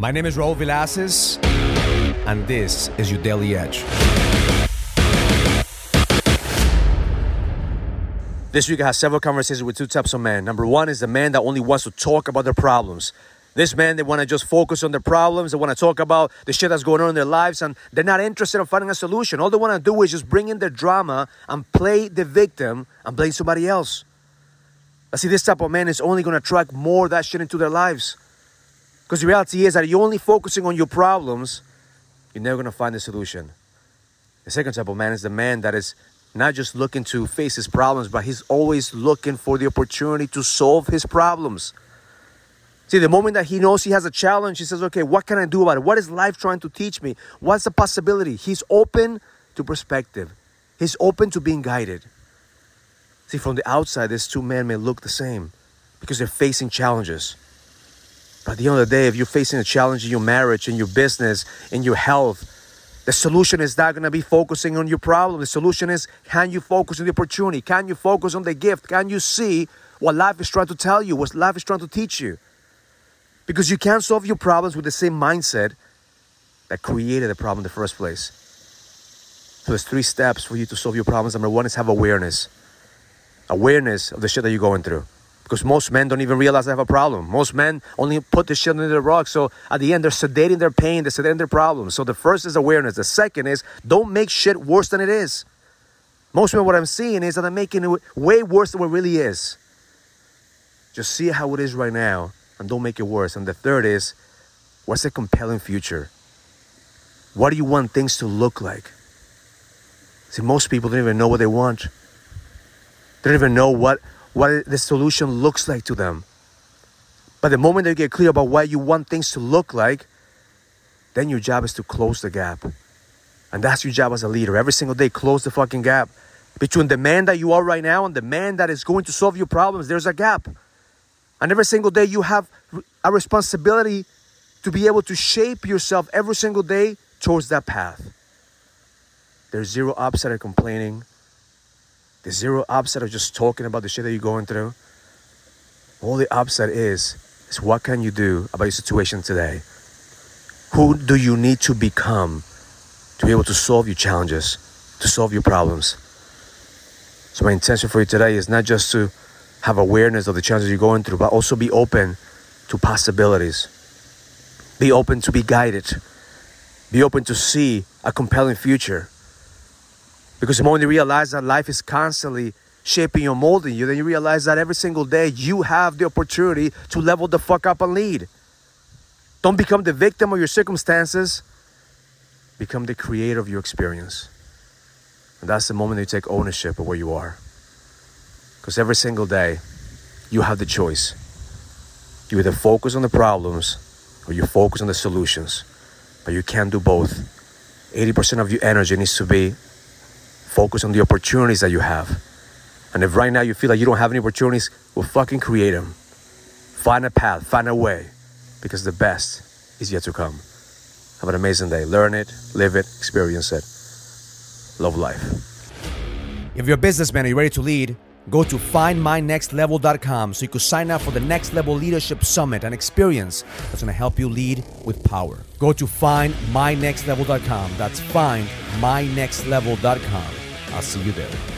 My name is Raul Villacis, and this is your Daily Edge. This week, I had several conversations with two types of men. Number one is the man that only wants to talk about their problems. This man, they want to just focus on their problems. They want to talk about the shit that's going on in their lives, and they're not interested in finding a solution. All they want to do is just bring in their drama and play the victim and blame somebody else. I see this type of man is only going to attract more that shit into their lives. Because the reality is that you're only focusing on your problems, you're never going to find the solution. The second type of man is the man that is not just looking to face his problems, but he's always looking for the opportunity to solve his problems. See, the moment that he knows he has a challenge, he says, okay, what can I do about it? What is life trying to teach me? What's the possibility? He's open to perspective, he's open to being guided. See, from the outside, these two men may look the same because they're facing challenges. But at the end of the day, if you're facing a challenge in your marriage, in your business, in your health, the solution is not going to be focusing on your problem. The solution is can you focus on the opportunity? Can you focus on the gift? Can you see what life is trying to tell you, what life is trying to teach you? Because you can't solve your problems with the same mindset that created the problem in the first place. So there's three steps for you to solve your problems. Number one is have awareness. Awareness of the shit that you're going through. Because most men don't even realize they have a problem. Most men only put the shit under the rug. So at the end, they're sedating their pain, they're sedating their problems. So the first is awareness. The second is don't make shit worse than it is. Most men, what I'm seeing is that they're making it way worse than what it really is. Just see how it is right now and don't make it worse. And the third is what's a compelling future? What do you want things to look like? See, most people don't even know what they want. They don't even know what what the solution looks like to them. But the moment they get clear about what you want things to look like, then your job is to close the gap. And that's your job as a leader. Every single day, close the fucking gap. Between the man that you are right now and the man that is going to solve your problems, there's a gap. And every single day, you have a responsibility to be able to shape yourself every single day towards that path. There's zero upside of complaining. There's zero upside of just talking about the shit that you're going through. All the upside is is what can you do about your situation today? Who do you need to become to be able to solve your challenges, to solve your problems? So my intention for you today is not just to have awareness of the challenges you're going through, but also be open to possibilities. Be open to be guided. Be open to see a compelling future. Because the moment you realize that life is constantly shaping you, molding you, then you realize that every single day you have the opportunity to level the fuck up and lead. Don't become the victim of your circumstances. Become the creator of your experience. And that's the moment you take ownership of where you are. Because every single day, you have the choice. You either focus on the problems or you focus on the solutions. But you can't do both. 80% of your energy needs to be Focus on the opportunities that you have. And if right now you feel like you don't have any opportunities, well, fucking create them. Find a path, find a way, because the best is yet to come. Have an amazing day. Learn it, live it, experience it. Love life. If you're a businessman and you're ready to lead, go to findmynextlevel.com so you can sign up for the Next Level Leadership Summit, an experience that's going to help you lead with power. Go to findmynextlevel.com. That's findmynextlevel.com. I'll see you there.